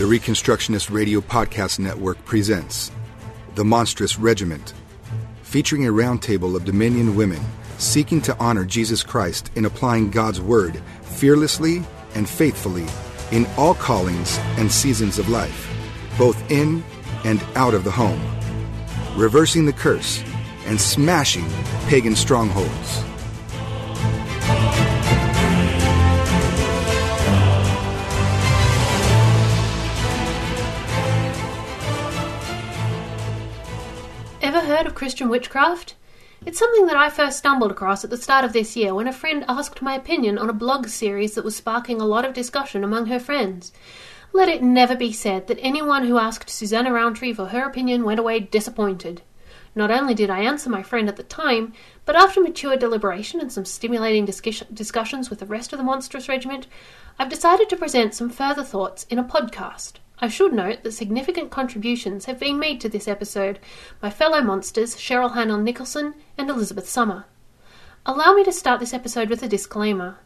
The Reconstructionist Radio Podcast Network presents The Monstrous Regiment, featuring a roundtable of Dominion women seeking to honor Jesus Christ in applying God's Word fearlessly and faithfully in all callings and seasons of life, both in and out of the home, reversing the curse and smashing pagan strongholds. Christian witchcraft? It's something that I first stumbled across at the start of this year when a friend asked my opinion on a blog series that was sparking a lot of discussion among her friends. Let it never be said that anyone who asked Suzannah Rowntree for her opinion went away disappointed. Not only did I answer my friend at the time, but after mature deliberation and some stimulating discus- discussions with the rest of the Monstrous Regiment, I've decided to present some further thoughts in a podcast. I should note that significant contributions have been made to this episode by fellow monsters Cheryl Hannell Nicholson and Elizabeth Summer. Allow me to start this episode with a disclaimer.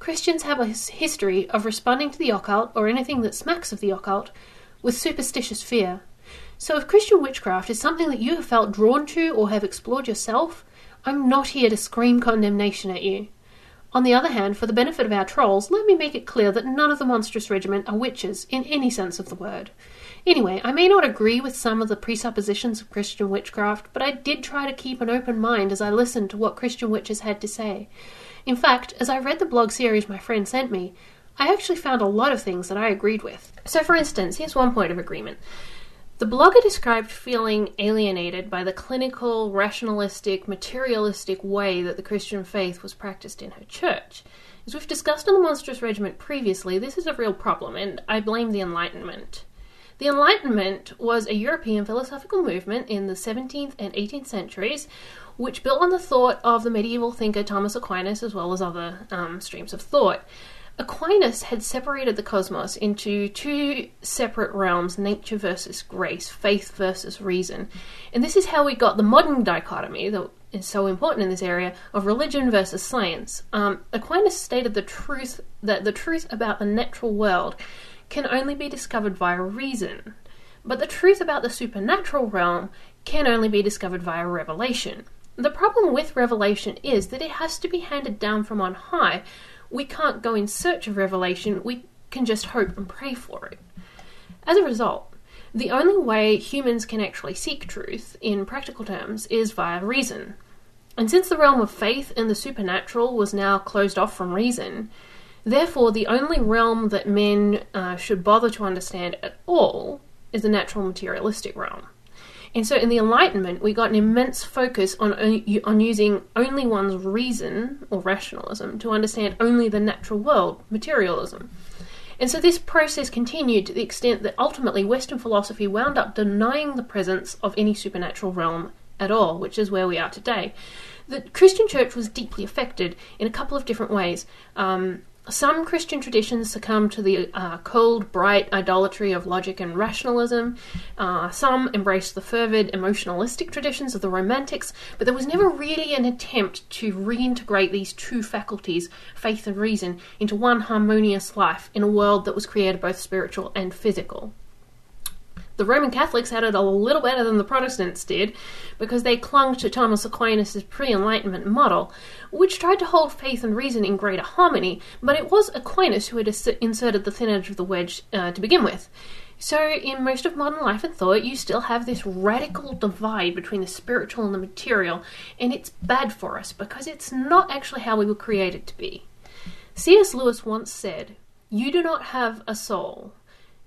Christians have a history of responding to the occult or anything that smacks of the occult with superstitious fear. So if Christian witchcraft is something that you have felt drawn to or have explored yourself, I'm not here to scream condemnation at you. On the other hand, for the benefit of our trolls, let me make it clear that none of the Monstrous Regiment are witches in any sense of the word. Anyway, I may not agree with some of the presuppositions of Christian witchcraft, but I did try to keep an open mind as I listened to what Christian witches had to say. In fact, as I read the blog series my friend sent me, I actually found a lot of things that I agreed with. So, for instance, here's one point of agreement. The blogger described feeling alienated by the clinical, rationalistic, materialistic way that the Christian faith was practiced in her church. As we've discussed in the Monstrous Regiment previously, this is a real problem, and I blame the Enlightenment. The Enlightenment was a European philosophical movement in the 17th and 18th centuries, which built on the thought of the medieval thinker Thomas Aquinas as well as other um, streams of thought. Aquinas had separated the cosmos into two separate realms nature versus grace, faith versus reason. And this is how we got the modern dichotomy that is so important in this area of religion versus science. Um, Aquinas stated the truth that the truth about the natural world can only be discovered via reason, but the truth about the supernatural realm can only be discovered via revelation. The problem with revelation is that it has to be handed down from on high we can't go in search of revelation, we can just hope and pray for it. As a result, the only way humans can actually seek truth, in practical terms, is via reason. And since the realm of faith and the supernatural was now closed off from reason, therefore the only realm that men uh, should bother to understand at all is the natural materialistic realm. And so in the Enlightenment, we got an immense focus on, on using only one's reason, or rationalism, to understand only the natural world, materialism. And so this process continued to the extent that ultimately Western philosophy wound up denying the presence of any supernatural realm at all, which is where we are today. The Christian church was deeply affected in a couple of different ways. Um, some Christian traditions succumb to the uh, cold, bright idolatry of logic and rationalism. Uh, some embrace the fervid, emotionalistic traditions of the Romantics, but there was never really an attempt to reintegrate these two faculties, faith and reason, into one harmonious life in a world that was created both spiritual and physical. The Roman Catholics had it a little better than the Protestants did because they clung to Thomas Aquinas' pre Enlightenment model, which tried to hold faith and reason in greater harmony, but it was Aquinas who had inserted the thin edge of the wedge uh, to begin with. So, in most of modern life and thought, you still have this radical divide between the spiritual and the material, and it's bad for us because it's not actually how we were created to be. C.S. Lewis once said, You do not have a soul,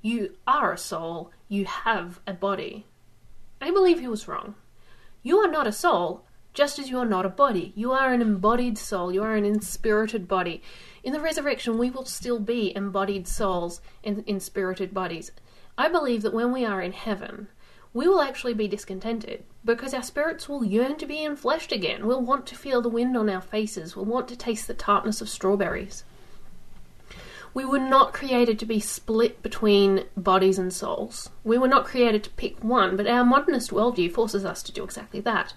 you are a soul, you have a body. I believe he was wrong. You are not a soul, just as you are not a body. You are an embodied soul, you are an inspirited body. In the resurrection, we will still be embodied souls and inspirited bodies. I believe that when we are in heaven, we will actually be discontented because our spirits will yearn to be enfleshed again. We'll want to feel the wind on our faces. We'll want to taste the tartness of strawberries. We were not created to be split between bodies and souls. We were not created to pick one, but our modernist worldview forces us to do exactly that.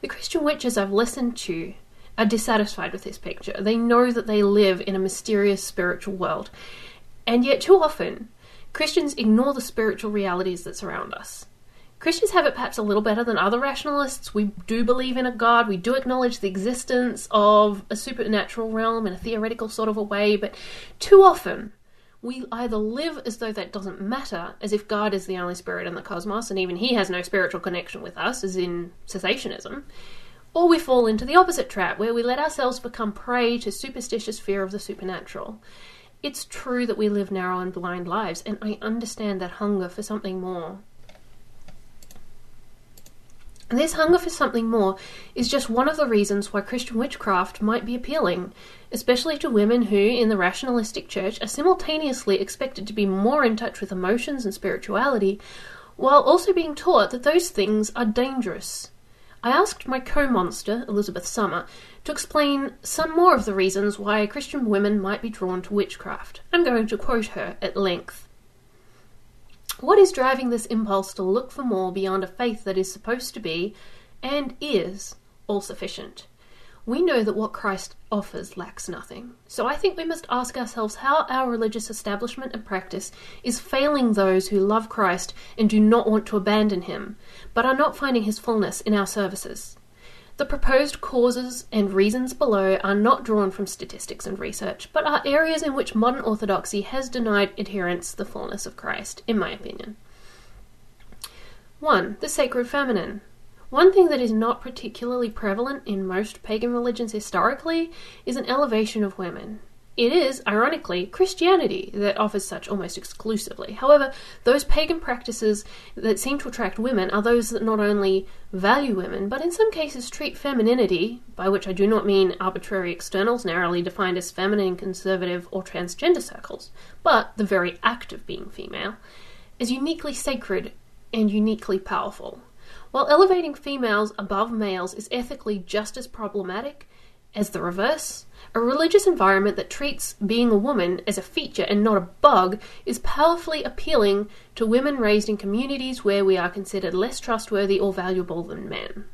The Christian witches I've listened to are dissatisfied with this picture. They know that they live in a mysterious spiritual world. And yet, too often, Christians ignore the spiritual realities that surround us. Christians have it perhaps a little better than other rationalists. We do believe in a God, we do acknowledge the existence of a supernatural realm in a theoretical sort of a way, but too often we either live as though that doesn't matter, as if God is the only spirit in the cosmos and even he has no spiritual connection with us, as in cessationism, or we fall into the opposite trap where we let ourselves become prey to superstitious fear of the supernatural. It's true that we live narrow and blind lives, and I understand that hunger for something more. This hunger for something more is just one of the reasons why Christian witchcraft might be appealing, especially to women who, in the rationalistic church, are simultaneously expected to be more in touch with emotions and spirituality, while also being taught that those things are dangerous. I asked my co monster, Elizabeth Summer, to explain some more of the reasons why Christian women might be drawn to witchcraft. I'm going to quote her at length. What is driving this impulse to look for more beyond a faith that is supposed to be, and is, all sufficient? We know that what Christ offers lacks nothing. So I think we must ask ourselves how our religious establishment and practice is failing those who love Christ and do not want to abandon him, but are not finding his fullness in our services. The proposed causes and reasons below are not drawn from statistics and research, but are areas in which modern orthodoxy has denied adherents the fullness of Christ, in my opinion. 1. The sacred feminine. One thing that is not particularly prevalent in most pagan religions historically is an elevation of women. It is, ironically, Christianity that offers such almost exclusively. However, those pagan practices that seem to attract women are those that not only value women, but in some cases treat femininity, by which I do not mean arbitrary externals narrowly defined as feminine, conservative, or transgender circles, but the very act of being female, as uniquely sacred and uniquely powerful. While elevating females above males is ethically just as problematic as the reverse, a religious environment that treats being a woman as a feature and not a bug is powerfully appealing to women raised in communities where we are considered less trustworthy or valuable than men.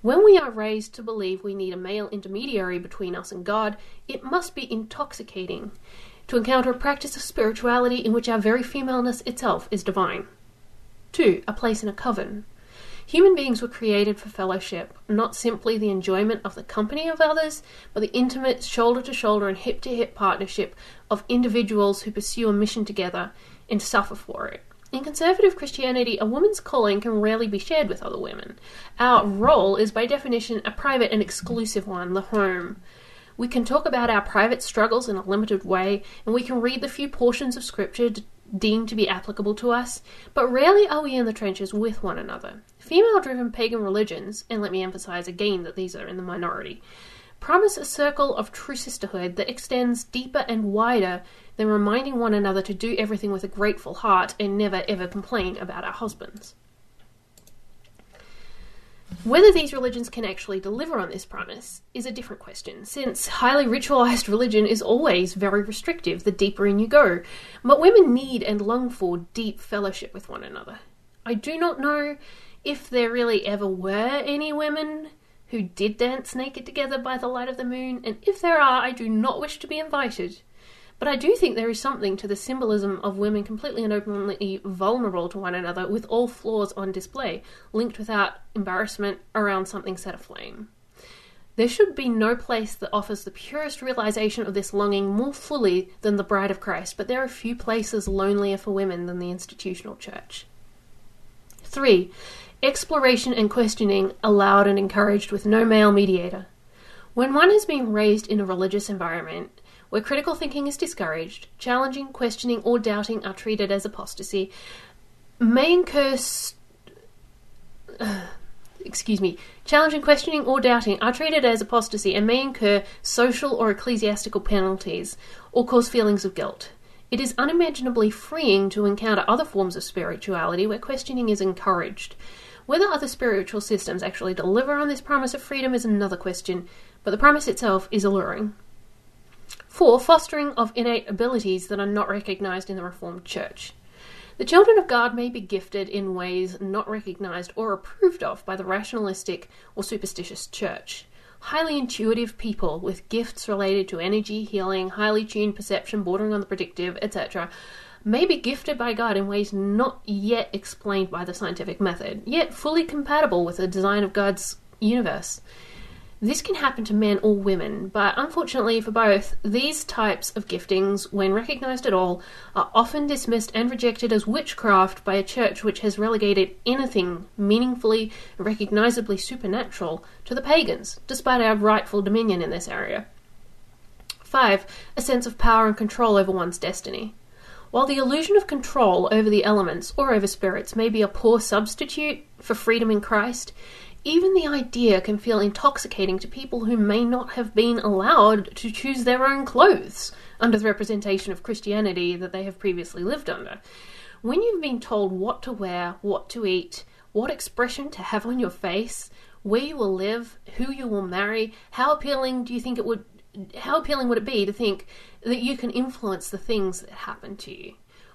When we are raised to believe we need a male intermediary between us and God, it must be intoxicating to encounter a practice of spirituality in which our very femaleness itself is divine. 2. A place in a coven. Human beings were created for fellowship, not simply the enjoyment of the company of others, but the intimate shoulder to shoulder and hip to hip partnership of individuals who pursue a mission together and suffer for it. In conservative Christianity, a woman's calling can rarely be shared with other women. Our role is, by definition, a private and exclusive one, the home. We can talk about our private struggles in a limited way, and we can read the few portions of Scripture deemed to be applicable to us, but rarely are we in the trenches with one another. Female driven pagan religions, and let me emphasize again that these are in the minority, promise a circle of true sisterhood that extends deeper and wider than reminding one another to do everything with a grateful heart and never ever complain about our husbands. Whether these religions can actually deliver on this promise is a different question, since highly ritualized religion is always very restrictive the deeper in you go. But women need and long for deep fellowship with one another. I do not know if there really ever were any women who did dance naked together by the light of the moon, and if there are, I do not wish to be invited. But I do think there is something to the symbolism of women completely and openly vulnerable to one another, with all flaws on display, linked without embarrassment around something set aflame. There should be no place that offers the purest realization of this longing more fully than the Bride of Christ, but there are few places lonelier for women than the institutional church. 3. Exploration and questioning allowed and encouraged with no male mediator. When one has been raised in a religious environment, where critical thinking is discouraged, challenging, questioning, or doubting are treated as apostasy, may incur. St- uh, excuse me, challenging, questioning, or doubting are treated as apostasy and may incur social or ecclesiastical penalties or cause feelings of guilt. It is unimaginably freeing to encounter other forms of spirituality where questioning is encouraged. Whether other spiritual systems actually deliver on this promise of freedom is another question, but the promise itself is alluring. 4. Fostering of innate abilities that are not recognized in the Reformed Church. The children of God may be gifted in ways not recognized or approved of by the rationalistic or superstitious church. highly intuitive people with gifts related to energy, healing, highly tuned perception, bordering on the predictive, etc., may be gifted by God in ways not yet explained by the scientific method, yet fully compatible with the design of God's universe. This can happen to men or women, but unfortunately for both, these types of giftings, when recognized at all, are often dismissed and rejected as witchcraft by a church which has relegated anything meaningfully, recognizably supernatural to the pagans, despite our rightful dominion in this area. 5. A sense of power and control over one's destiny. While the illusion of control over the elements or over spirits may be a poor substitute for freedom in Christ, even the idea can feel intoxicating to people who may not have been allowed to choose their own clothes under the representation of Christianity that they have previously lived under. When you've been told what to wear, what to eat, what expression to have on your face, where you will live, who you will marry, how appealing do you think it would how appealing would it be to think that you can influence the things that happen to you?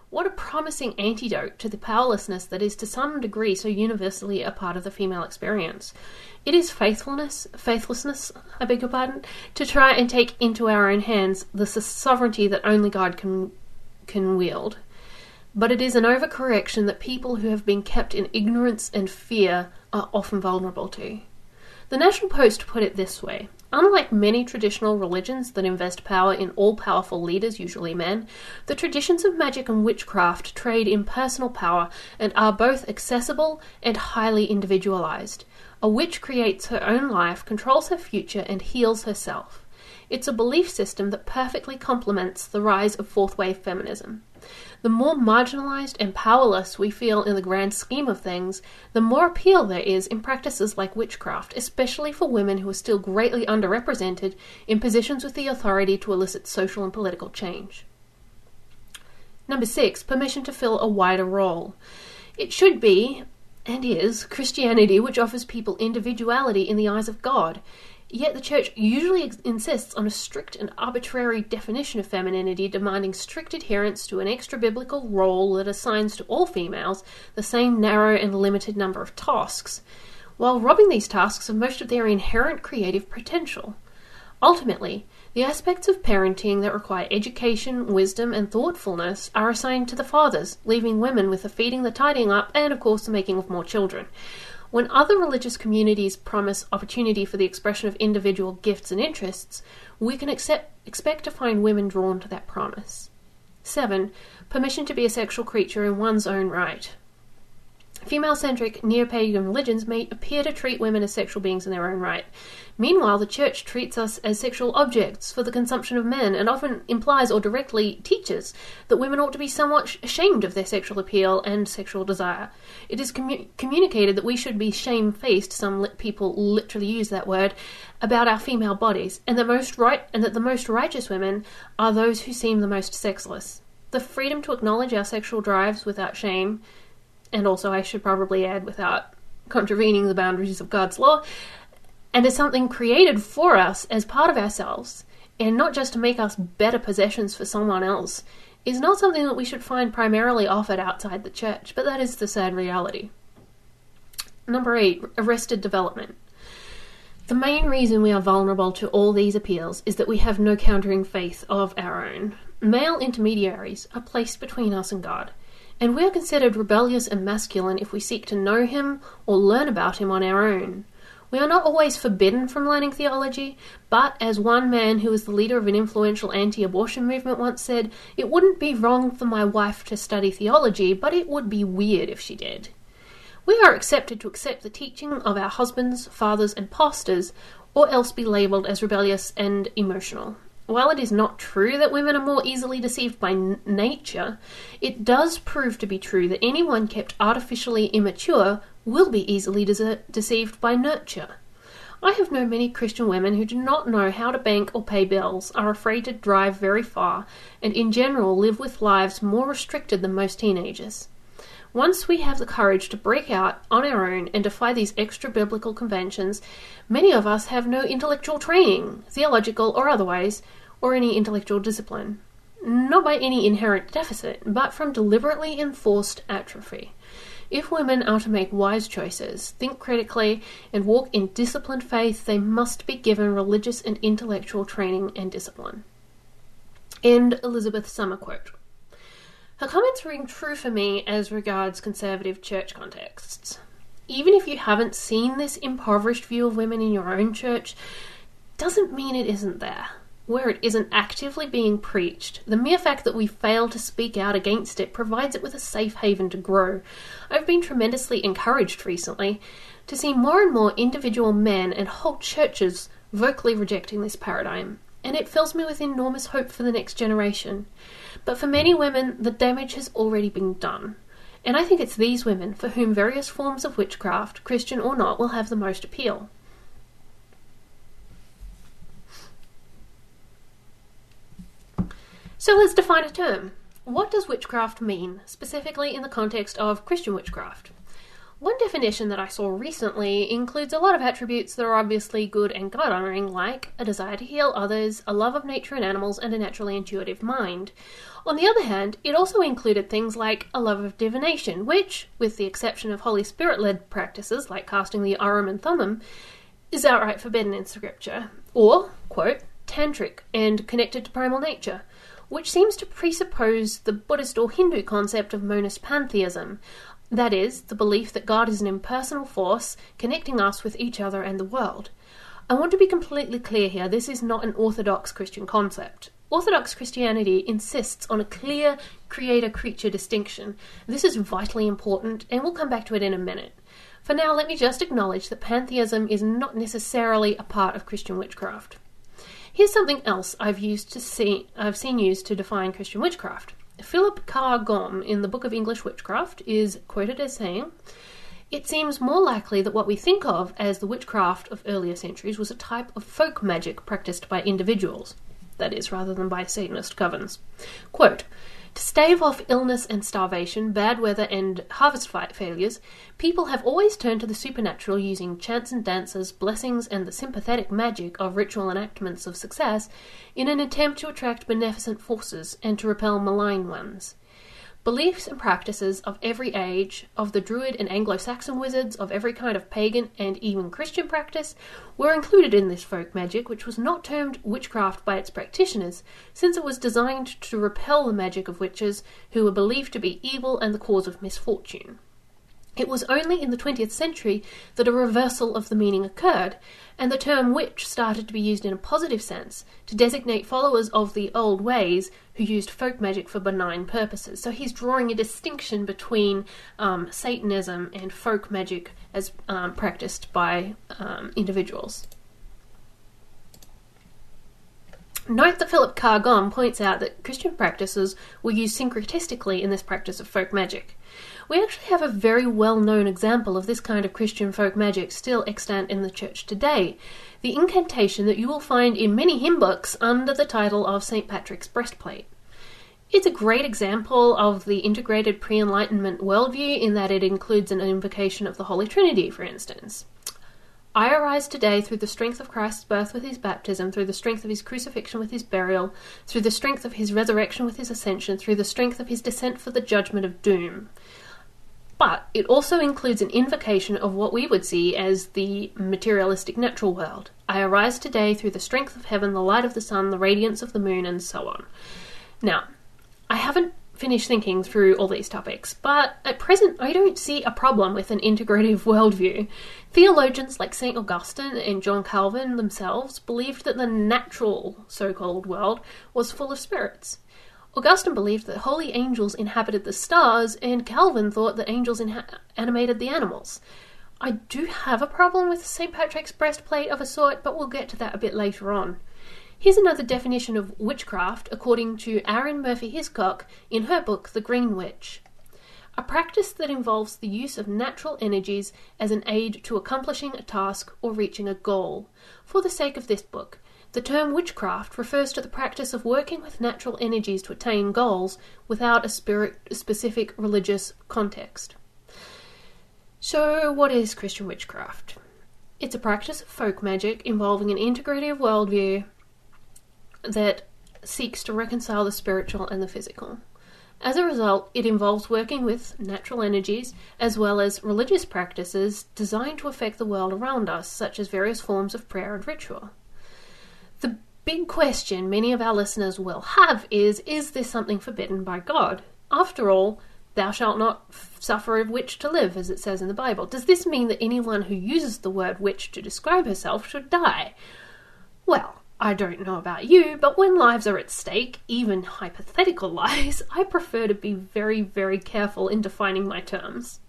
What a promising antidote to the powerlessness that is to some degree so universally a part of the female experience. It is faithfulness, faithlessness, I beg your pardon, to try and take into our own hands the sovereignty that only God can can wield. But it is an overcorrection that people who have been kept in ignorance and fear are often vulnerable to. The National Post put it this way Unlike many traditional religions that invest power in all powerful leaders, usually men, the traditions of magic and witchcraft trade in personal power and are both accessible and highly individualized. A witch creates her own life, controls her future, and heals herself. It's a belief system that perfectly complements the rise of fourth wave feminism. The more marginalized and powerless we feel in the grand scheme of things, the more appeal there is in practices like witchcraft, especially for women who are still greatly underrepresented in positions with the authority to elicit social and political change. Number six, permission to fill a wider role. It should be, and is, Christianity which offers people individuality in the eyes of God. Yet the Church usually ex- insists on a strict and arbitrary definition of femininity, demanding strict adherence to an extra biblical role that assigns to all females the same narrow and limited number of tasks, while robbing these tasks of most of their inherent creative potential. Ultimately, the aspects of parenting that require education, wisdom, and thoughtfulness are assigned to the fathers, leaving women with the feeding, the tidying up, and of course the making of more children. When other religious communities promise opportunity for the expression of individual gifts and interests, we can accept, expect to find women drawn to that promise. 7. Permission to be a sexual creature in one's own right. Female centric neo pagan religions may appear to treat women as sexual beings in their own right. Meanwhile, the church treats us as sexual objects for the consumption of men and often implies or directly teaches that women ought to be somewhat ashamed of their sexual appeal and sexual desire. It is commu- communicated that we should be shamefaced, some li- people literally use that word, about our female bodies, and, the most right- and that the most righteous women are those who seem the most sexless. The freedom to acknowledge our sexual drives without shame and also I should probably add without contravening the boundaries of God's law, and is something created for us as part of ourselves, and not just to make us better possessions for someone else, is not something that we should find primarily offered outside the church, but that is the sad reality. Number eight, arrested development. The main reason we are vulnerable to all these appeals is that we have no countering faith of our own. Male intermediaries are placed between us and God and we are considered rebellious and masculine if we seek to know him or learn about him on our own. We are not always forbidden from learning theology, but as one man who was the leader of an influential anti abortion movement once said, it wouldn't be wrong for my wife to study theology, but it would be weird if she did. We are accepted to accept the teaching of our husbands, fathers, and pastors, or else be labelled as rebellious and emotional. While it is not true that women are more easily deceived by n- nature, it does prove to be true that anyone kept artificially immature will be easily de- deceived by nurture. I have known many Christian women who do not know how to bank or pay bills, are afraid to drive very far, and in general live with lives more restricted than most teenagers. Once we have the courage to break out on our own and defy these extra biblical conventions, many of us have no intellectual training, theological or otherwise, or any intellectual discipline. Not by any inherent deficit, but from deliberately enforced atrophy. If women are to make wise choices, think critically, and walk in disciplined faith, they must be given religious and intellectual training and discipline. End Elizabeth Summer quote. Her comments ring true for me as regards conservative church contexts. Even if you haven't seen this impoverished view of women in your own church, doesn't mean it isn't there. Where it isn't actively being preached, the mere fact that we fail to speak out against it provides it with a safe haven to grow. I've been tremendously encouraged recently to see more and more individual men and whole churches vocally rejecting this paradigm, and it fills me with enormous hope for the next generation. But for many women, the damage has already been done. And I think it's these women for whom various forms of witchcraft, Christian or not, will have the most appeal. So let's define a term. What does witchcraft mean, specifically in the context of Christian witchcraft? One definition that I saw recently includes a lot of attributes that are obviously good and God honoring, like a desire to heal others, a love of nature and animals, and a naturally intuitive mind. On the other hand, it also included things like a love of divination, which, with the exception of Holy Spirit led practices like casting the Urim and Thummim, is outright forbidden in Scripture, or, quote, tantric and connected to primal nature which seems to presuppose the Buddhist or Hindu concept of monist pantheism, that is, the belief that God is an impersonal force connecting us with each other and the world. I want to be completely clear here this is not an orthodox Christian concept. Orthodox Christianity insists on a clear creator creature distinction. This is vitally important, and we'll come back to it in a minute. For now, let me just acknowledge that pantheism is not necessarily a part of Christian witchcraft. Here's something else I've used to see I've seen used to define Christian witchcraft. Philip Carr Gomm in the Book of English Witchcraft is quoted as saying, It seems more likely that what we think of as the witchcraft of earlier centuries was a type of folk magic practiced by individuals, that is, rather than by Satanist covens. Quote, to stave off illness and starvation, bad weather, and harvest failures, people have always turned to the supernatural using chants and dances, blessings, and the sympathetic magic of ritual enactments of success in an attempt to attract beneficent forces and to repel malign ones. Beliefs and practices of every age, of the Druid and Anglo Saxon wizards, of every kind of pagan and even Christian practice, were included in this folk magic, which was not termed witchcraft by its practitioners, since it was designed to repel the magic of witches who were believed to be evil and the cause of misfortune. It was only in the 20th century that a reversal of the meaning occurred, and the term witch started to be used in a positive sense to designate followers of the old ways who used folk magic for benign purposes. So he's drawing a distinction between um, Satanism and folk magic as um, practiced by um, individuals. Note that Philip Carr Gomm points out that Christian practices were used syncretistically in this practice of folk magic. We actually have a very well known example of this kind of Christian folk magic still extant in the church today the incantation that you will find in many hymn books under the title of St. Patrick's Breastplate. It's a great example of the integrated pre Enlightenment worldview in that it includes an invocation of the Holy Trinity, for instance. I arise today through the strength of Christ's birth with his baptism, through the strength of his crucifixion with his burial, through the strength of his resurrection with his ascension, through the strength of his descent for the judgment of doom. But it also includes an invocation of what we would see as the materialistic natural world. I arise today through the strength of heaven, the light of the sun, the radiance of the moon, and so on. Now, I haven't finished thinking through all these topics, but at present I don't see a problem with an integrative worldview. Theologians like St. Augustine and John Calvin themselves believed that the natural so called world was full of spirits. Augustine believed that holy angels inhabited the stars, and Calvin thought that angels inha- animated the animals. I do have a problem with St. Patrick's breastplate of a sort, but we'll get to that a bit later on. Here's another definition of witchcraft according to Arin Murphy Hiscock in her book The Green Witch. A practice that involves the use of natural energies as an aid to accomplishing a task or reaching a goal. For the sake of this book, the term witchcraft refers to the practice of working with natural energies to attain goals without a spirit specific religious context. So, what is Christian witchcraft? It's a practice of folk magic involving an integrative worldview that seeks to reconcile the spiritual and the physical. As a result, it involves working with natural energies as well as religious practices designed to affect the world around us, such as various forms of prayer and ritual. Big question many of our listeners will have is Is this something forbidden by God? After all, thou shalt not suffer a witch to live, as it says in the Bible. Does this mean that anyone who uses the word witch to describe herself should die? Well, I don't know about you, but when lives are at stake, even hypothetical lives, I prefer to be very, very careful in defining my terms.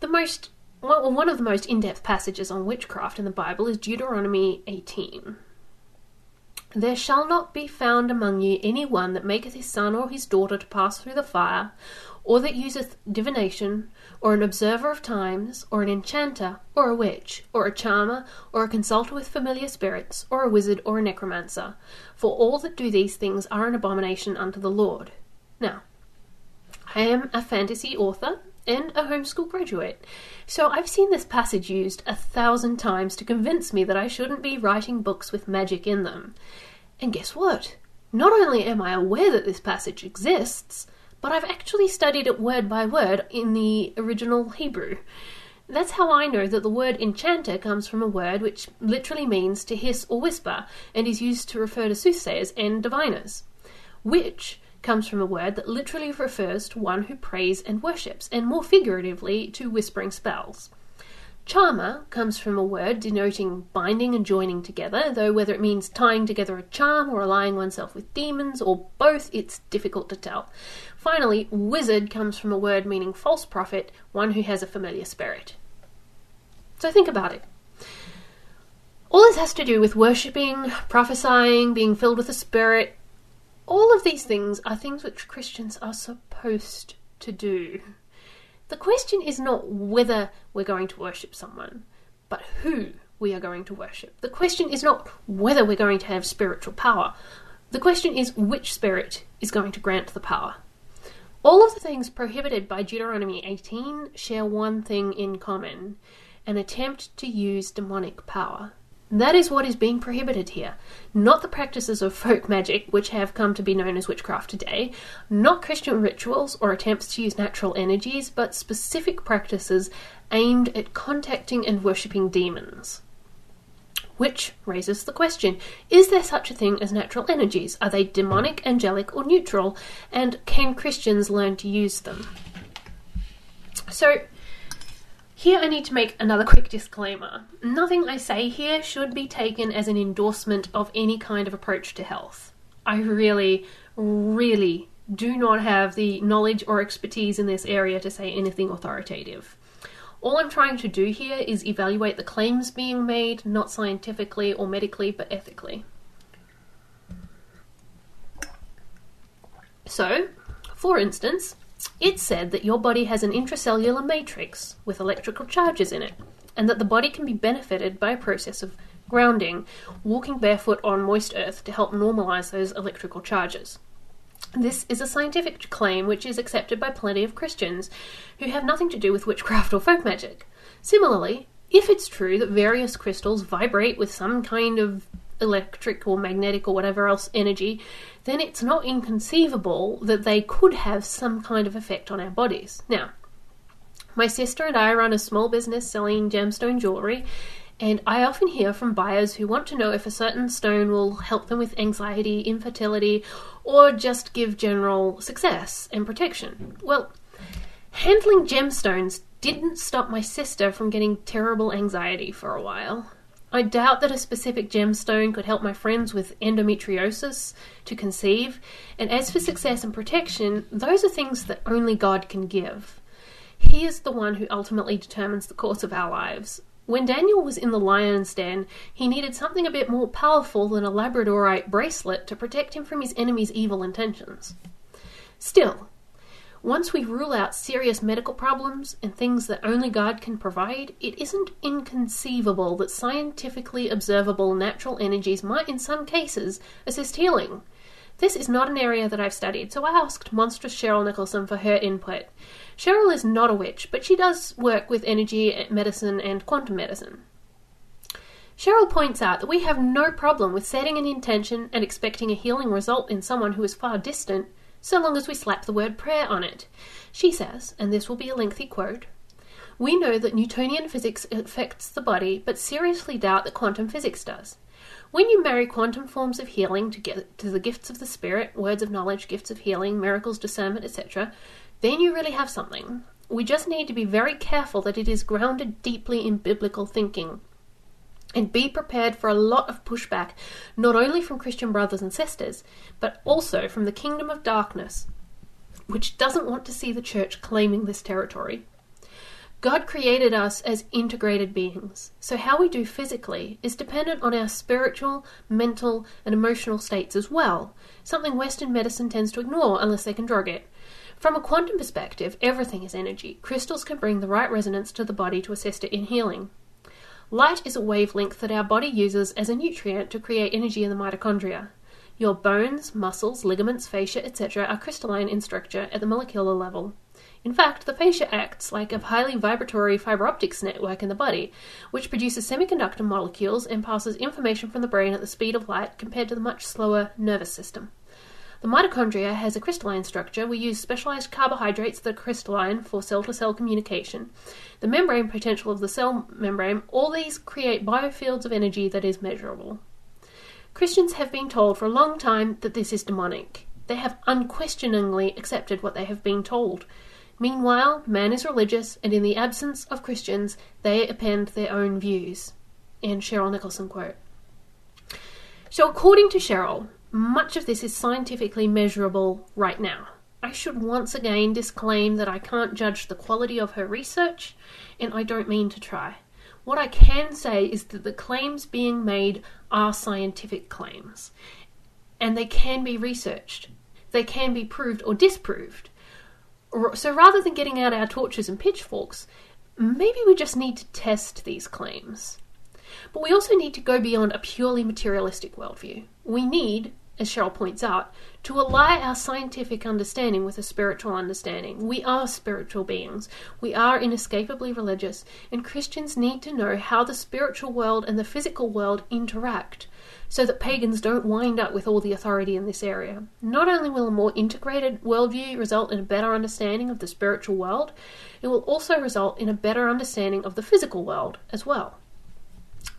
The most well, one of the most in-depth passages on witchcraft in the Bible is Deuteronomy 18. There shall not be found among you any one that maketh his son or his daughter to pass through the fire, or that useth divination, or an observer of times, or an enchanter, or a witch, or a charmer, or a consulter with familiar spirits, or a wizard, or a necromancer. For all that do these things are an abomination unto the Lord. Now, I am a fantasy author and a homeschool graduate, so I've seen this passage used a thousand times to convince me that I shouldn't be writing books with magic in them. And guess what? Not only am I aware that this passage exists, but I've actually studied it word by word in the original Hebrew. That's how I know that the word enchanter comes from a word which literally means to hiss or whisper and is used to refer to soothsayers and diviners. Witch comes from a word that literally refers to one who prays and worships, and more figuratively to whispering spells. Charmer comes from a word denoting binding and joining together, though whether it means tying together a charm or allying oneself with demons or both, it's difficult to tell. Finally, wizard comes from a word meaning false prophet, one who has a familiar spirit. So think about it. All this has to do with worshipping, prophesying, being filled with the Spirit. All of these things are things which Christians are supposed to do. The question is not whether we're going to worship someone, but who we are going to worship. The question is not whether we're going to have spiritual power. The question is which spirit is going to grant the power. All of the things prohibited by Deuteronomy 18 share one thing in common an attempt to use demonic power. That is what is being prohibited here. Not the practices of folk magic, which have come to be known as witchcraft today, not Christian rituals or attempts to use natural energies, but specific practices aimed at contacting and worshipping demons. Which raises the question is there such a thing as natural energies? Are they demonic, angelic, or neutral? And can Christians learn to use them? So, here I need to make another quick disclaimer. Nothing I say here should be taken as an endorsement of any kind of approach to health. I really, really do not have the knowledge or expertise in this area to say anything authoritative. All I'm trying to do here is evaluate the claims being made, not scientifically or medically, but ethically. So, for instance, it said that your body has an intracellular matrix with electrical charges in it, and that the body can be benefited by a process of grounding, walking barefoot on moist earth to help normalize those electrical charges. This is a scientific claim which is accepted by plenty of Christians who have nothing to do with witchcraft or folk magic. Similarly, if it's true that various crystals vibrate with some kind of electric or magnetic or whatever else energy, then it's not inconceivable that they could have some kind of effect on our bodies. Now, my sister and I run a small business selling gemstone jewelry, and I often hear from buyers who want to know if a certain stone will help them with anxiety, infertility, or just give general success and protection. Well, handling gemstones didn't stop my sister from getting terrible anxiety for a while. I doubt that a specific gemstone could help my friends with endometriosis to conceive, and as for success and protection, those are things that only God can give. He is the one who ultimately determines the course of our lives. When Daniel was in the lion's den, he needed something a bit more powerful than a labradorite bracelet to protect him from his enemy's evil intentions. Still, once we rule out serious medical problems and things that only God can provide, it isn't inconceivable that scientifically observable natural energies might, in some cases, assist healing. This is not an area that I've studied, so I asked monstrous Cheryl Nicholson for her input. Cheryl is not a witch, but she does work with energy eh, medicine and quantum medicine. Cheryl points out that we have no problem with setting an intention and expecting a healing result in someone who is far distant so long as we slap the word prayer on it. She says, and this will be a lengthy quote We know that Newtonian physics affects the body, but seriously doubt that quantum physics does. When you marry quantum forms of healing to get to the gifts of the spirit, words of knowledge, gifts of healing, miracles, discernment, etc., then you really have something. We just need to be very careful that it is grounded deeply in biblical thinking. And be prepared for a lot of pushback, not only from Christian brothers and sisters, but also from the kingdom of darkness, which doesn't want to see the church claiming this territory. God created us as integrated beings, so how we do physically is dependent on our spiritual, mental, and emotional states as well, something Western medicine tends to ignore unless they can drug it. From a quantum perspective, everything is energy. Crystals can bring the right resonance to the body to assist it in healing. Light is a wavelength that our body uses as a nutrient to create energy in the mitochondria. Your bones, muscles, ligaments, fascia, etc., are crystalline in structure at the molecular level. In fact, the fascia acts like a highly vibratory fiber optics network in the body, which produces semiconductor molecules and passes information from the brain at the speed of light compared to the much slower nervous system. The mitochondria has a crystalline structure. We use specialized carbohydrates that are crystalline for cell to cell communication. The membrane potential of the cell membrane, all these create biofields of energy that is measurable. Christians have been told for a long time that this is demonic. They have unquestioningly accepted what they have been told. Meanwhile, man is religious, and in the absence of Christians, they append their own views. And Cheryl Nicholson quote. So, according to Cheryl, much of this is scientifically measurable right now. I should once again disclaim that I can't judge the quality of her research, and I don't mean to try. What I can say is that the claims being made are scientific claims, and they can be researched. They can be proved or disproved. So rather than getting out our torches and pitchforks, maybe we just need to test these claims. But we also need to go beyond a purely materialistic worldview. We need, as Cheryl points out, to ally our scientific understanding with a spiritual understanding. We are spiritual beings. We are inescapably religious, and Christians need to know how the spiritual world and the physical world interact so that pagans don't wind up with all the authority in this area. Not only will a more integrated worldview result in a better understanding of the spiritual world, it will also result in a better understanding of the physical world as well.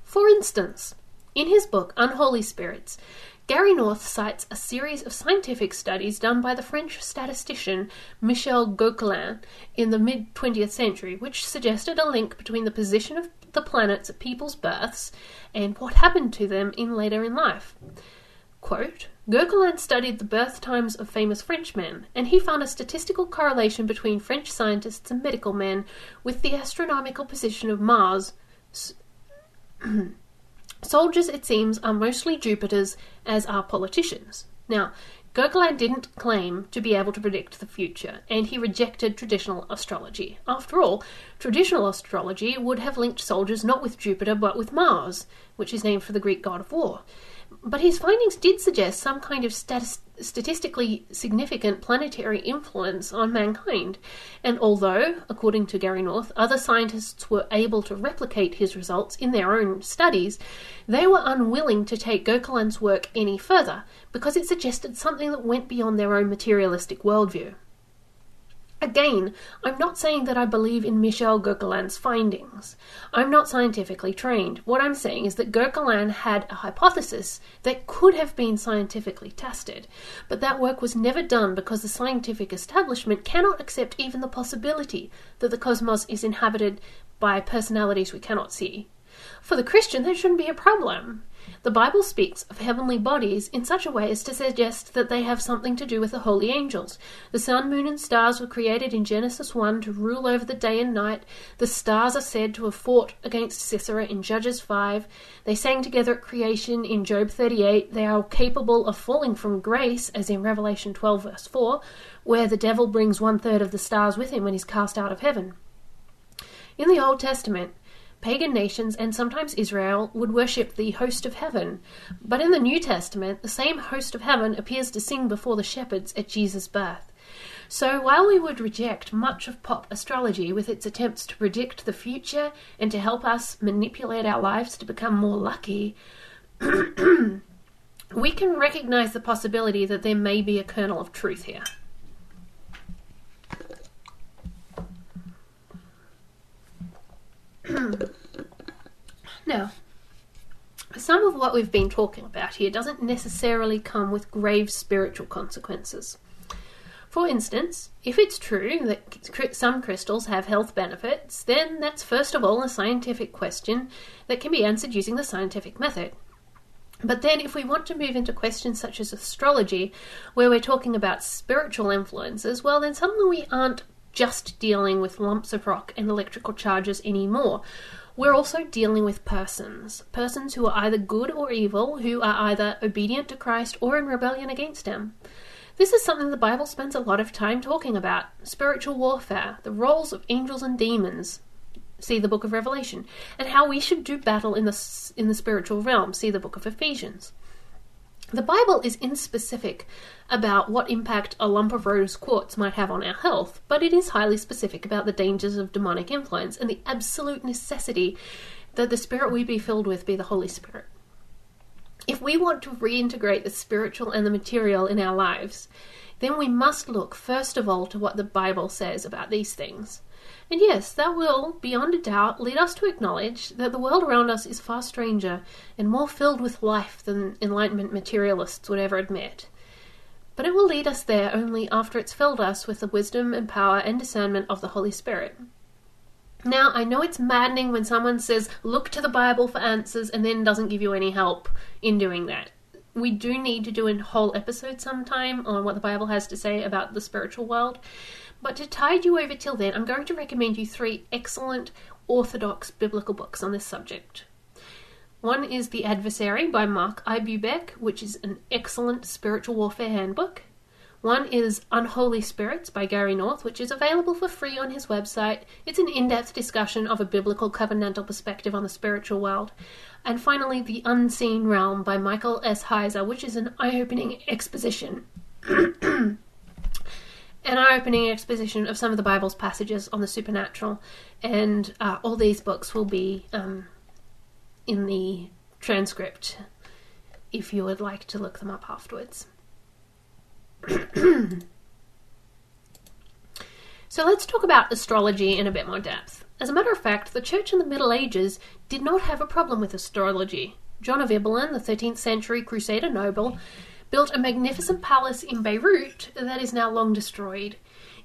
For instance, in his book Unholy Spirits, Gary North cites a series of scientific studies done by the French statistician Michel Gauquelin in the mid 20th century, which suggested a link between the position of the planets at people's births and what happened to them in later in life. Quote, Gauquelin studied the birth times of famous Frenchmen, and he found a statistical correlation between French scientists and medical men with the astronomical position of Mars. Soldiers, it seems, are mostly Jupiters, as are politicians. Now, Gauquelin didn't claim to be able to predict the future, and he rejected traditional astrology. After all, traditional astrology would have linked soldiers not with Jupiter but with Mars, which is named for the Greek god of war. But his findings did suggest some kind of statis- statistically significant planetary influence on mankind, and although, according to Gary North, other scientists were able to replicate his results in their own studies, they were unwilling to take Gauquelin's work any further because it suggested something that went beyond their own materialistic worldview. Again, I'm not saying that I believe in Michel Gauquelin's findings. I'm not scientifically trained. What I'm saying is that Gauquelin had a hypothesis that could have been scientifically tested, but that work was never done because the scientific establishment cannot accept even the possibility that the cosmos is inhabited by personalities we cannot see. For the Christian, that shouldn't be a problem. The Bible speaks of heavenly bodies in such a way as to suggest that they have something to do with the holy angels. The sun, moon, and stars were created in Genesis 1 to rule over the day and night. The stars are said to have fought against Sisera in Judges 5. They sang together at creation in Job 38. They are capable of falling from grace, as in Revelation 12, verse 4, where the devil brings one third of the stars with him when he's cast out of heaven. In the Old Testament, pagan nations and sometimes Israel would worship the host of heaven. But in the New Testament, the same host of heaven appears to sing before the shepherds at Jesus' birth. So while we would reject much of pop astrology with its attempts to predict the future and to help us manipulate our lives to become more lucky, we can recognize the possibility that there may be a kernel of truth here. now, some of what we've been talking about here doesn't necessarily come with grave spiritual consequences. For instance, if it's true that some crystals have health benefits, then that's first of all a scientific question that can be answered using the scientific method. But then, if we want to move into questions such as astrology, where we're talking about spiritual influences, well, then suddenly we aren't just dealing with lumps of rock and electrical charges anymore. We're also dealing with persons. Persons who are either good or evil, who are either obedient to Christ or in rebellion against Him. This is something the Bible spends a lot of time talking about spiritual warfare, the roles of angels and demons, see the book of Revelation, and how we should do battle in the in the spiritual realm, see the book of Ephesians. The Bible is inspecific about what impact a lump of rose quartz might have on our health, but it is highly specific about the dangers of demonic influence and the absolute necessity that the spirit we be filled with be the Holy Spirit. If we want to reintegrate the spiritual and the material in our lives, then we must look first of all to what the Bible says about these things. And yes, that will, beyond a doubt, lead us to acknowledge that the world around us is far stranger and more filled with life than Enlightenment materialists would ever admit. But it will lead us there only after it's filled us with the wisdom and power and discernment of the Holy Spirit. Now, I know it's maddening when someone says, look to the Bible for answers, and then doesn't give you any help in doing that. We do need to do a whole episode sometime on what the Bible has to say about the spiritual world. But to tide you over till then, I'm going to recommend you three excellent orthodox biblical books on this subject. One is The Adversary by Mark I. Bubeck, which is an excellent spiritual warfare handbook. One is Unholy Spirits by Gary North, which is available for free on his website. It's an in depth discussion of a biblical covenantal perspective on the spiritual world. And finally, The Unseen Realm by Michael S. Heiser, which is an eye opening exposition. an eye opening exposition of some of the Bible's passages on the supernatural, and uh, all these books will be um, in the transcript if you would like to look them up afterwards. so let's talk about astrology in a bit more depth. As a matter of fact, the church in the Middle Ages did not have a problem with astrology. John of Ibelin, the 13th century Crusader noble, built a magnificent palace in Beirut that is now long destroyed.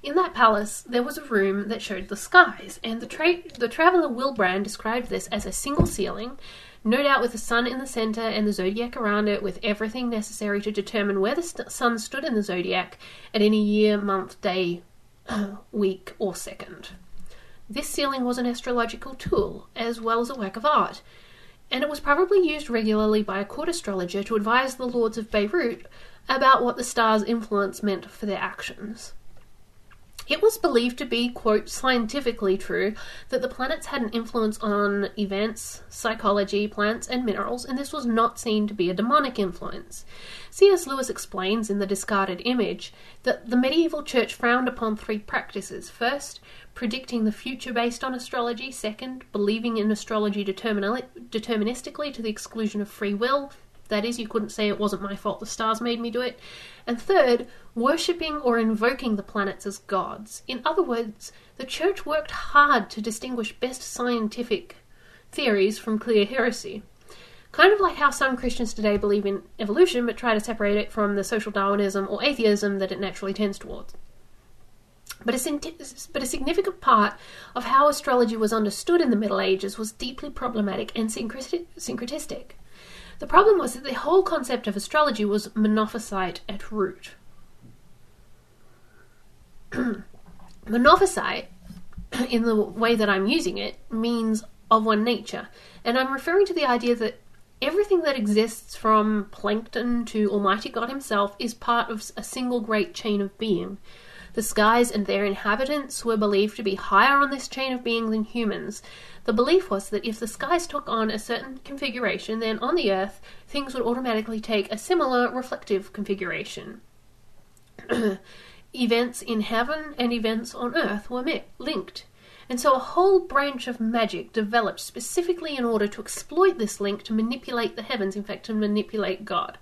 In that palace, there was a room that showed the skies, and the, tra- the traveller Wilbrand described this as a single ceiling, no doubt with the sun in the centre and the zodiac around it, with everything necessary to determine where the st- sun stood in the zodiac at any year, month, day, week, or second. This ceiling was an astrological tool, as well as a work of art, and it was probably used regularly by a court astrologer to advise the lords of Beirut about what the star's influence meant for their actions. It was believed to be, quote, scientifically true that the planets had an influence on events, psychology, plants, and minerals, and this was not seen to be a demonic influence. C.S. Lewis explains in The Discarded Image that the medieval church frowned upon three practices. First, predicting the future based on astrology. Second, believing in astrology deterministically to the exclusion of free will. That is, you couldn't say it wasn't my fault, the stars made me do it. And third, worshipping or invoking the planets as gods. In other words, the church worked hard to distinguish best scientific theories from clear heresy. Kind of like how some Christians today believe in evolution but try to separate it from the social Darwinism or atheism that it naturally tends towards. But a, but a significant part of how astrology was understood in the Middle Ages was deeply problematic and syncretistic. The problem was that the whole concept of astrology was monophysite at root. monophysite, in the way that I'm using it, means of one nature, and I'm referring to the idea that everything that exists from plankton to Almighty God Himself is part of a single great chain of being. The skies and their inhabitants were believed to be higher on this chain of being than humans. The belief was that if the skies took on a certain configuration, then on the Earth things would automatically take a similar reflective configuration. events in heaven and events on Earth were met, linked. And so a whole branch of magic developed specifically in order to exploit this link to manipulate the heavens, in fact, to manipulate God.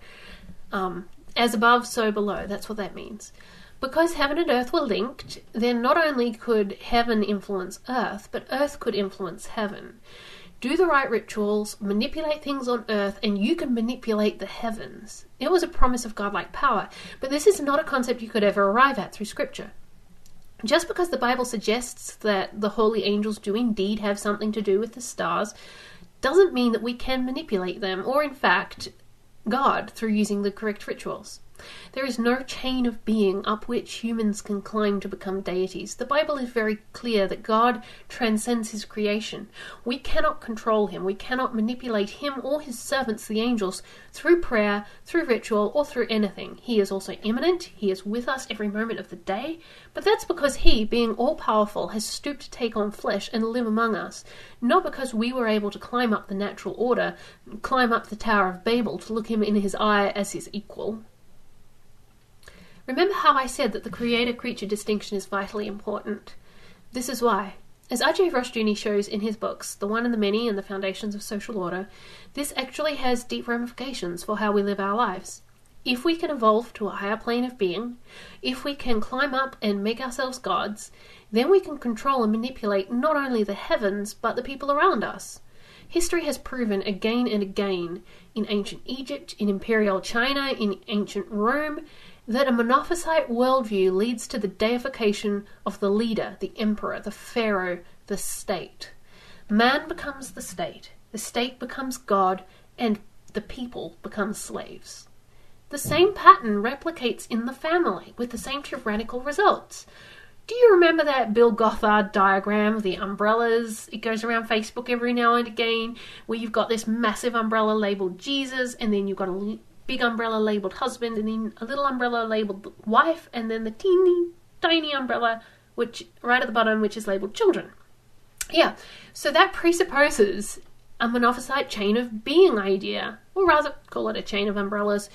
Um, as above, so below. That's what that means. Because heaven and earth were linked, then not only could heaven influence earth, but earth could influence heaven. Do the right rituals, manipulate things on earth, and you can manipulate the heavens. It was a promise of godlike power, but this is not a concept you could ever arrive at through scripture. Just because the Bible suggests that the holy angels do indeed have something to do with the stars, doesn't mean that we can manipulate them, or in fact, God, through using the correct rituals. There is no chain of being up which humans can climb to become deities. The Bible is very clear that God transcends his creation. We cannot control him, we cannot manipulate him or his servants, the angels, through prayer, through ritual, or through anything. He is also immanent, he is with us every moment of the day, but that's because he, being all powerful, has stooped to take on flesh and live among us, not because we were able to climb up the natural order, climb up the Tower of Babel to look him in his eye as his equal. Remember how I said that the creator creature distinction is vitally important? This is why. As R.J. Rushdoony shows in his books, The One and the Many and the Foundations of Social Order, this actually has deep ramifications for how we live our lives. If we can evolve to a higher plane of being, if we can climb up and make ourselves gods, then we can control and manipulate not only the heavens, but the people around us. History has proven again and again, in ancient Egypt, in imperial China, in ancient Rome, that a Monophysite worldview leads to the deification of the leader, the emperor, the pharaoh, the state. Man becomes the state, the state becomes God, and the people become slaves. The same pattern replicates in the family with the same tyrannical results. Do you remember that Bill Gothard diagram of the umbrellas? It goes around Facebook every now and again, where you've got this massive umbrella labeled Jesus, and then you've got a big umbrella labeled husband, and then a little umbrella labeled wife, and then the teeny tiny umbrella, which right at the bottom, which is labeled children. Yeah, so that presupposes a monophysite chain of being idea, or rather, call it a chain of umbrellas.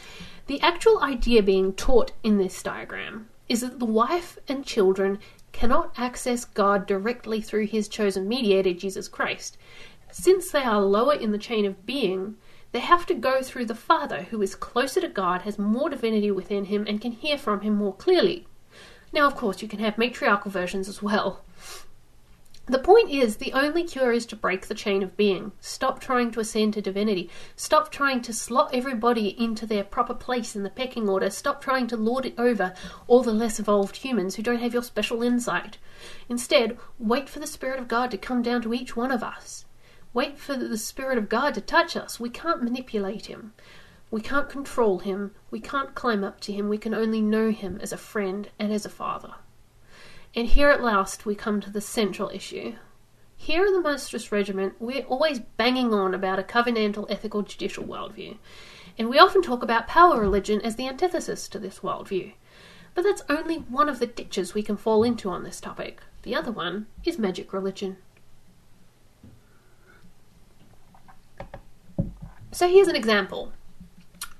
The actual idea being taught in this diagram is that the wife and children cannot access God directly through his chosen mediator, Jesus Christ. Since they are lower in the chain of being, they have to go through the Father, who is closer to God, has more divinity within him, and can hear from him more clearly. Now, of course, you can have matriarchal versions as well. The point is, the only cure is to break the chain of being. Stop trying to ascend to divinity. Stop trying to slot everybody into their proper place in the pecking order. Stop trying to lord it over all the less evolved humans who don't have your special insight. Instead, wait for the Spirit of God to come down to each one of us. Wait for the Spirit of God to touch us. We can't manipulate Him. We can't control Him. We can't climb up to Him. We can only know Him as a friend and as a Father. And here at last we come to the central issue. Here in the Monstrous Regiment, we're always banging on about a covenantal ethical judicial worldview, and we often talk about power religion as the antithesis to this worldview. But that's only one of the ditches we can fall into on this topic. The other one is magic religion. So here's an example.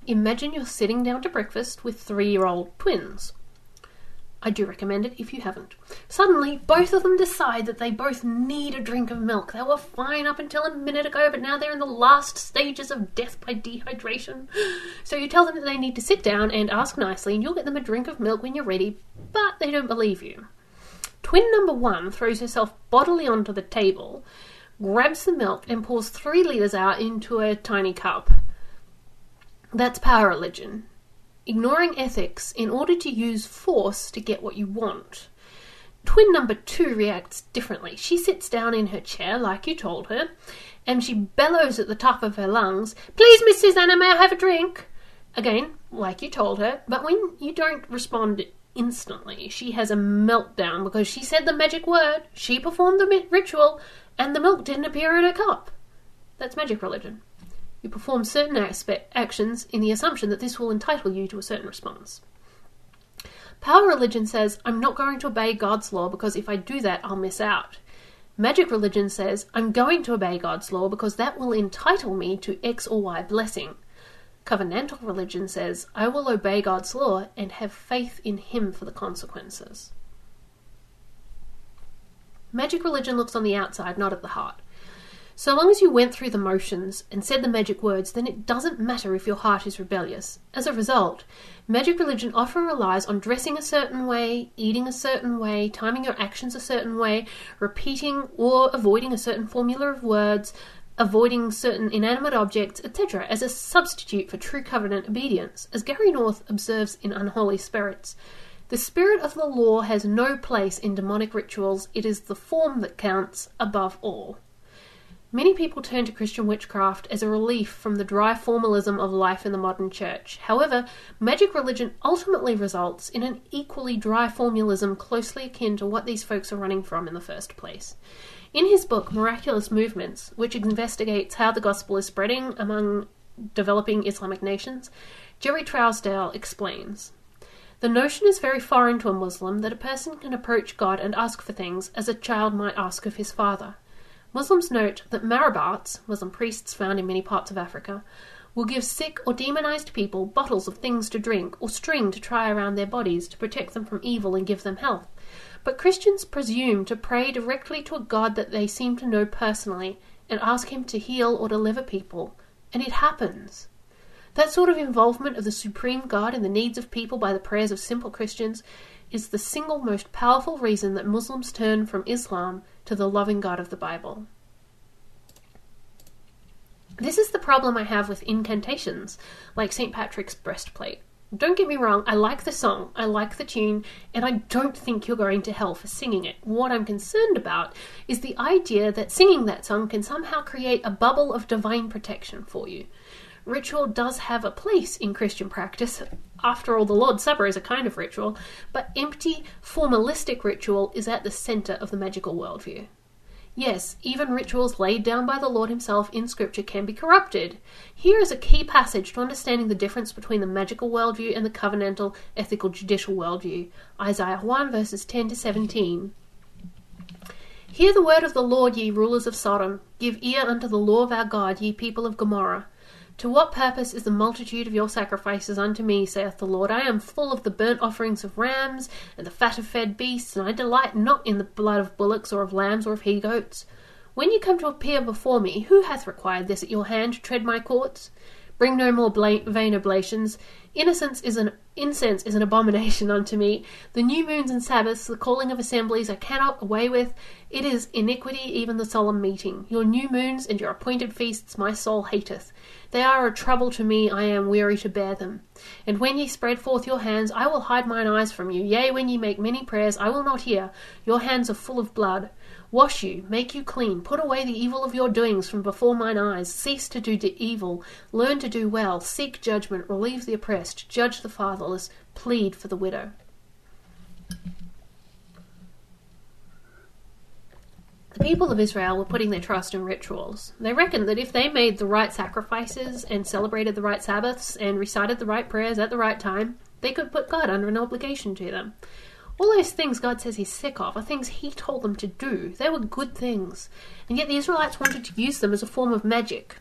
Imagine you're sitting down to breakfast with three year old twins. I do recommend it if you haven't. Suddenly, both of them decide that they both need a drink of milk. They were fine up until a minute ago, but now they're in the last stages of death by dehydration. So you tell them that they need to sit down and ask nicely, and you'll get them a drink of milk when you're ready, but they don't believe you. Twin number one throws herself bodily onto the table grabs the milk and pours three litres out into a tiny cup. That's power religion. Ignoring ethics in order to use force to get what you want. Twin number two reacts differently. She sits down in her chair, like you told her, and she bellows at the top of her lungs, Please, Miss Suzannah, may I have a drink? Again, like you told her, but when you don't respond instantly, she has a meltdown because she said the magic word, she performed the ritual, and the milk didn't appear in a cup. That's magic religion. You perform certain aspect, actions in the assumption that this will entitle you to a certain response. Power religion says, I'm not going to obey God's law because if I do that, I'll miss out. Magic religion says, I'm going to obey God's law because that will entitle me to X or Y blessing. Covenantal religion says, I will obey God's law and have faith in Him for the consequences. Magic religion looks on the outside, not at the heart. So long as you went through the motions and said the magic words, then it doesn't matter if your heart is rebellious. As a result, magic religion often relies on dressing a certain way, eating a certain way, timing your actions a certain way, repeating or avoiding a certain formula of words, avoiding certain inanimate objects, etc., as a substitute for true covenant obedience. As Gary North observes in Unholy Spirits, the spirit of the law has no place in demonic rituals, it is the form that counts above all. Many people turn to Christian witchcraft as a relief from the dry formalism of life in the modern church. However, magic religion ultimately results in an equally dry formalism closely akin to what these folks are running from in the first place. In his book, Miraculous Movements, which investigates how the gospel is spreading among developing Islamic nations, Jerry Trousdale explains. The notion is very foreign to a Muslim that a person can approach God and ask for things as a child might ask of his father. Muslims note that marabouts, Muslim priests found in many parts of Africa, will give sick or demonized people bottles of things to drink or string to try around their bodies to protect them from evil and give them health. But Christians presume to pray directly to a God that they seem to know personally and ask Him to heal or deliver people, and it happens. That sort of involvement of the Supreme God in the needs of people by the prayers of simple Christians is the single most powerful reason that Muslims turn from Islam to the loving God of the Bible. This is the problem I have with incantations, like St. Patrick's breastplate. Don't get me wrong, I like the song, I like the tune, and I don't think you're going to hell for singing it. What I'm concerned about is the idea that singing that song can somehow create a bubble of divine protection for you. Ritual does have a place in Christian practice. After all, the Lord's Supper is a kind of ritual, but empty, formalistic ritual is at the center of the magical worldview. Yes, even rituals laid down by the Lord Himself in Scripture can be corrupted. Here is a key passage to understanding the difference between the magical worldview and the covenantal, ethical, judicial worldview. Isaiah 1 verses 10 to 17. Hear the word of the Lord, ye rulers of Sodom. Give ear unto the law of our God, ye people of Gomorrah. To what purpose is the multitude of your sacrifices unto me, saith the Lord? I am full of the burnt offerings of rams, and the fat of fed beasts, and I delight not in the blood of bullocks, or of lambs, or of he goats. When you come to appear before me, who hath required this at your hand to tread my courts? Bring no more vain oblations. Innocence is an incense is an abomination unto me. The new moons and Sabbaths, the calling of assemblies, I cannot away with. It is iniquity, even the solemn meeting. Your new moons and your appointed feasts my soul hateth. They are a trouble to me, I am weary to bear them. And when ye spread forth your hands, I will hide mine eyes from you. Yea, when ye make many prayers, I will not hear. Your hands are full of blood. Wash you, make you clean, put away the evil of your doings from before mine eyes. Cease to do evil, learn to do well, seek judgment, relieve the oppressed, judge the fatherless, plead for the widow. The people of Israel were putting their trust in rituals. They reckoned that if they made the right sacrifices and celebrated the right Sabbaths and recited the right prayers at the right time, they could put God under an obligation to them. All those things God says He's sick of are things He told them to do. They were good things. And yet the Israelites wanted to use them as a form of magic.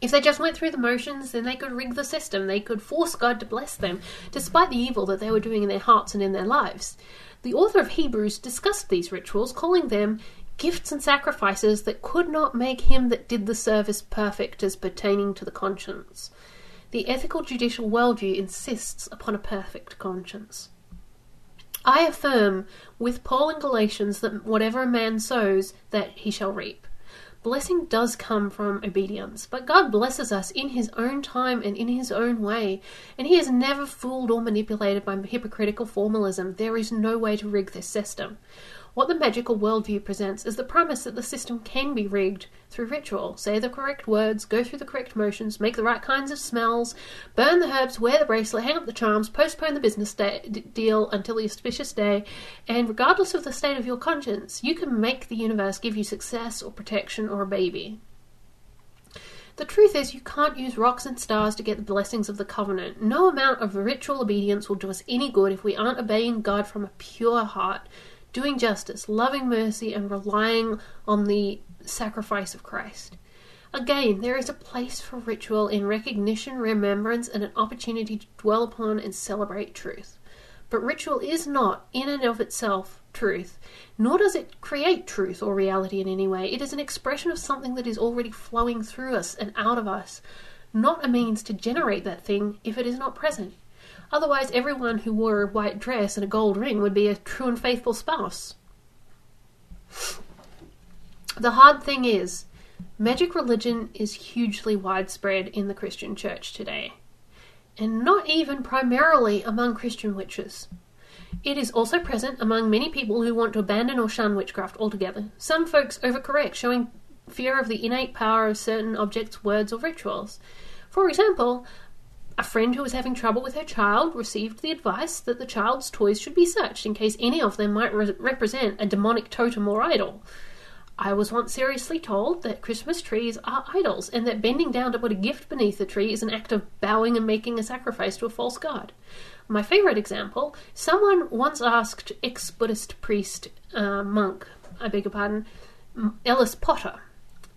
If they just went through the motions, then they could rig the system. They could force God to bless them, despite the evil that they were doing in their hearts and in their lives. The author of Hebrews discussed these rituals, calling them gifts and sacrifices that could not make him that did the service perfect as pertaining to the conscience. The ethical judicial worldview insists upon a perfect conscience. I affirm with Paul in Galatians that whatever a man sows, that he shall reap. Blessing does come from obedience, but God blesses us in His own time and in His own way, and He is never fooled or manipulated by hypocritical formalism. There is no way to rig this system. What the magical worldview presents is the premise that the system can be rigged through ritual. Say the correct words, go through the correct motions, make the right kinds of smells, burn the herbs, wear the bracelet, hang up the charms, postpone the business day, d- deal until the auspicious day, and regardless of the state of your conscience, you can make the universe give you success or protection or a baby. The truth is, you can't use rocks and stars to get the blessings of the covenant. No amount of ritual obedience will do us any good if we aren't obeying God from a pure heart doing justice, loving mercy, and relying on the sacrifice of Christ. Again, there is a place for ritual in recognition, remembrance, and an opportunity to dwell upon and celebrate truth. But ritual is not, in and of itself, truth, nor does it create truth or reality in any way. It is an expression of something that is already flowing through us and out of us, not a means to generate that thing if it is not present. Otherwise, everyone who wore a white dress and a gold ring would be a true and faithful spouse. The hard thing is, magic religion is hugely widespread in the Christian church today, and not even primarily among Christian witches. It is also present among many people who want to abandon or shun witchcraft altogether. Some folks overcorrect, showing fear of the innate power of certain objects, words, or rituals. For example, a friend who was having trouble with her child received the advice that the child's toys should be searched in case any of them might re- represent a demonic totem or idol. I was once seriously told that Christmas trees are idols and that bending down to put a gift beneath the tree is an act of bowing and making a sacrifice to a false god. My favourite example someone once asked ex Buddhist priest, uh, monk, I beg your pardon, Ellis Potter,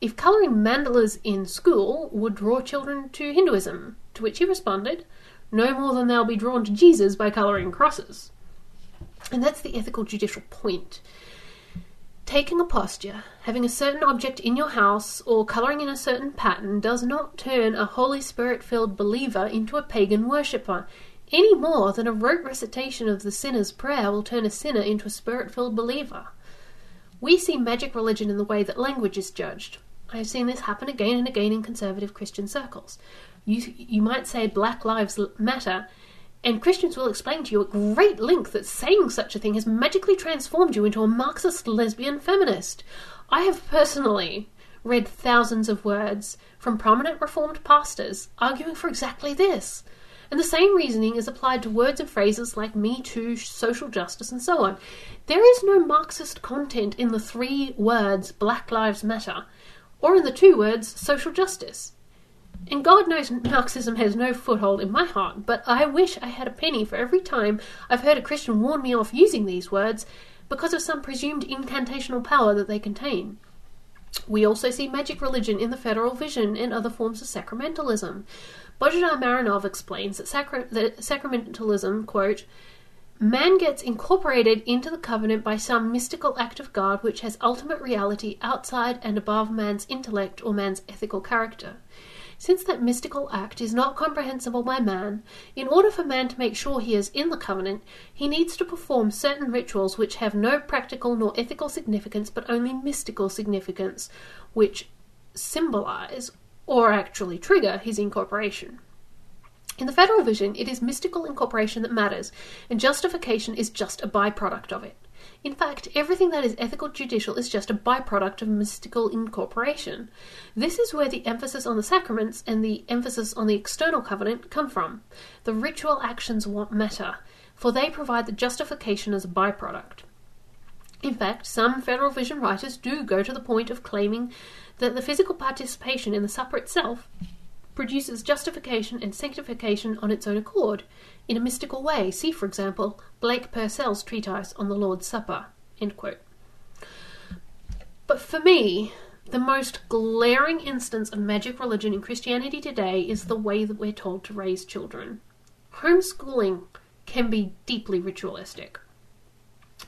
if colouring mandalas in school would draw children to Hinduism, to which he responded, no more than they'll be drawn to Jesus by colouring crosses. And that's the ethical judicial point. Taking a posture, having a certain object in your house, or colouring in a certain pattern does not turn a Holy Spirit filled believer into a pagan worshipper, any more than a rote recitation of the sinner's prayer will turn a sinner into a spirit filled believer. We see magic religion in the way that language is judged. I have seen this happen again and again in conservative Christian circles. You, you might say Black Lives Matter, and Christians will explain to you at great length that saying such a thing has magically transformed you into a Marxist lesbian feminist. I have personally read thousands of words from prominent Reformed pastors arguing for exactly this. And the same reasoning is applied to words and phrases like Me Too, social justice, and so on. There is no Marxist content in the three words Black Lives Matter, or in the two words social justice. And God knows Marxism has no foothold in my heart, but I wish I had a penny for every time I've heard a Christian warn me off using these words because of some presumed incantational power that they contain. We also see magic religion in the federal vision and other forms of sacramentalism. Bojidar Marinov explains that, sacra- that sacramentalism, quote, Man gets incorporated into the covenant by some mystical act of God which has ultimate reality outside and above man's intellect or man's ethical character. Since that mystical act is not comprehensible by man, in order for man to make sure he is in the covenant, he needs to perform certain rituals which have no practical nor ethical significance but only mystical significance, which symbolize or actually trigger his incorporation. In the federal vision, it is mystical incorporation that matters, and justification is just a byproduct of it. In fact, everything that is ethical judicial is just a byproduct of mystical incorporation. This is where the emphasis on the sacraments and the emphasis on the external covenant come from. The ritual actions what matter, for they provide the justification as a byproduct. In fact, some Federal Vision writers do go to the point of claiming that the physical participation in the supper itself produces justification and sanctification on its own accord, in a mystical way. See, for example, Blake Purcell's treatise on the Lord's Supper. But for me, the most glaring instance of magic religion in Christianity today is the way that we're told to raise children. Homeschooling can be deeply ritualistic.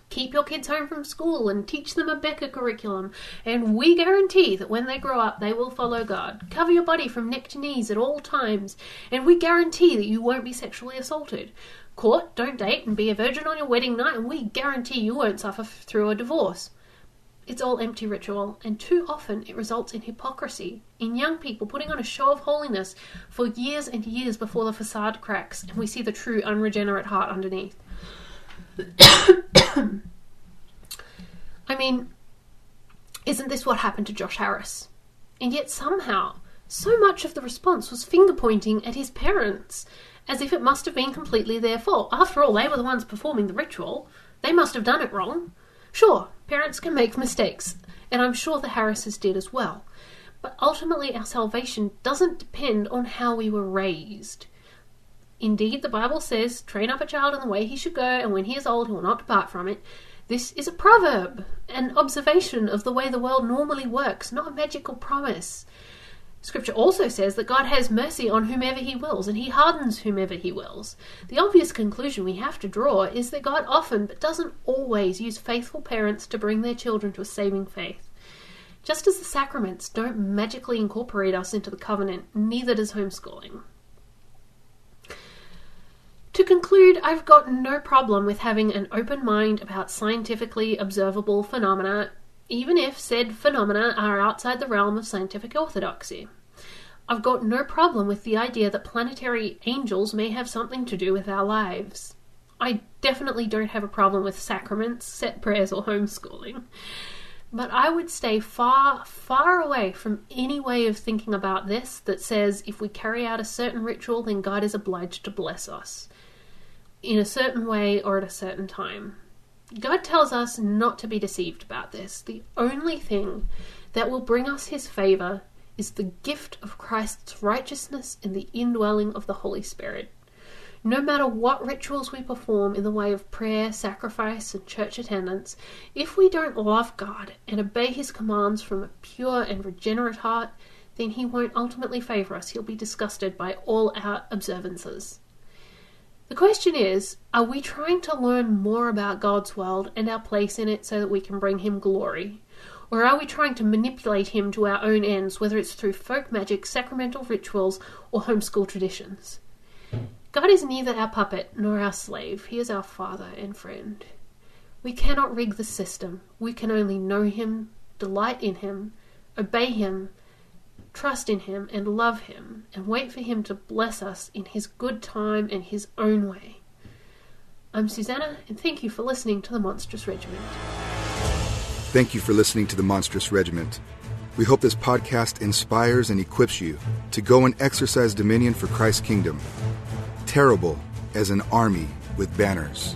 Keep your kids home from school and teach them Abeka curriculum, and we guarantee that when they grow up they will follow God. Cover your body from neck to knees at all times, and we guarantee that you won't be sexually assaulted. Court, don't date, and be a virgin on your wedding night, and we guarantee you won't suffer through a divorce. It's all empty ritual, and too often it results in hypocrisy, in young people putting on a show of holiness for years and years before the facade cracks and we see the true unregenerate heart underneath. I mean, isn't this what happened to Josh Harris? And yet somehow, so much of the response was finger pointing at his parents, as if it must have been completely their fault. After all, they were the ones performing the ritual. They must have done it wrong. Sure, parents can make mistakes, and I'm sure the Harrises did as well. But ultimately, our salvation doesn't depend on how we were raised. Indeed, the Bible says, train up a child in the way he should go, and when he is old, he will not depart from it. This is a proverb, an observation of the way the world normally works, not a magical promise. Scripture also says that God has mercy on whomever he wills and he hardens whomever he wills. The obvious conclusion we have to draw is that God often, but doesn't always, use faithful parents to bring their children to a saving faith. Just as the sacraments don't magically incorporate us into the covenant, neither does homeschooling. To conclude, I've got no problem with having an open mind about scientifically observable phenomena, even if said phenomena are outside the realm of scientific orthodoxy. I've got no problem with the idea that planetary angels may have something to do with our lives. I definitely don't have a problem with sacraments, set prayers, or homeschooling. But I would stay far, far away from any way of thinking about this that says if we carry out a certain ritual, then God is obliged to bless us in a certain way or at a certain time. God tells us not to be deceived about this. The only thing that will bring us his favor is the gift of Christ's righteousness and the indwelling of the Holy Spirit. No matter what rituals we perform in the way of prayer, sacrifice, and church attendance, if we don't love God and obey His commands from a pure and regenerate heart, then He won't ultimately favour us. He'll be disgusted by all our observances. The question is are we trying to learn more about God's world and our place in it so that we can bring Him glory? Or are we trying to manipulate him to our own ends, whether it's through folk magic, sacramental rituals, or homeschool traditions? God is neither our puppet nor our slave. He is our father and friend. We cannot rig the system. We can only know him, delight in him, obey him, trust in him, and love him, and wait for him to bless us in his good time and his own way. I'm Suzannah, and thank you for listening to the Monstrous Regiment. Thank you for listening to The Monstrous Regiment. We hope this podcast inspires and equips you to go and exercise dominion for Christ's kingdom. Terrible as an army with banners.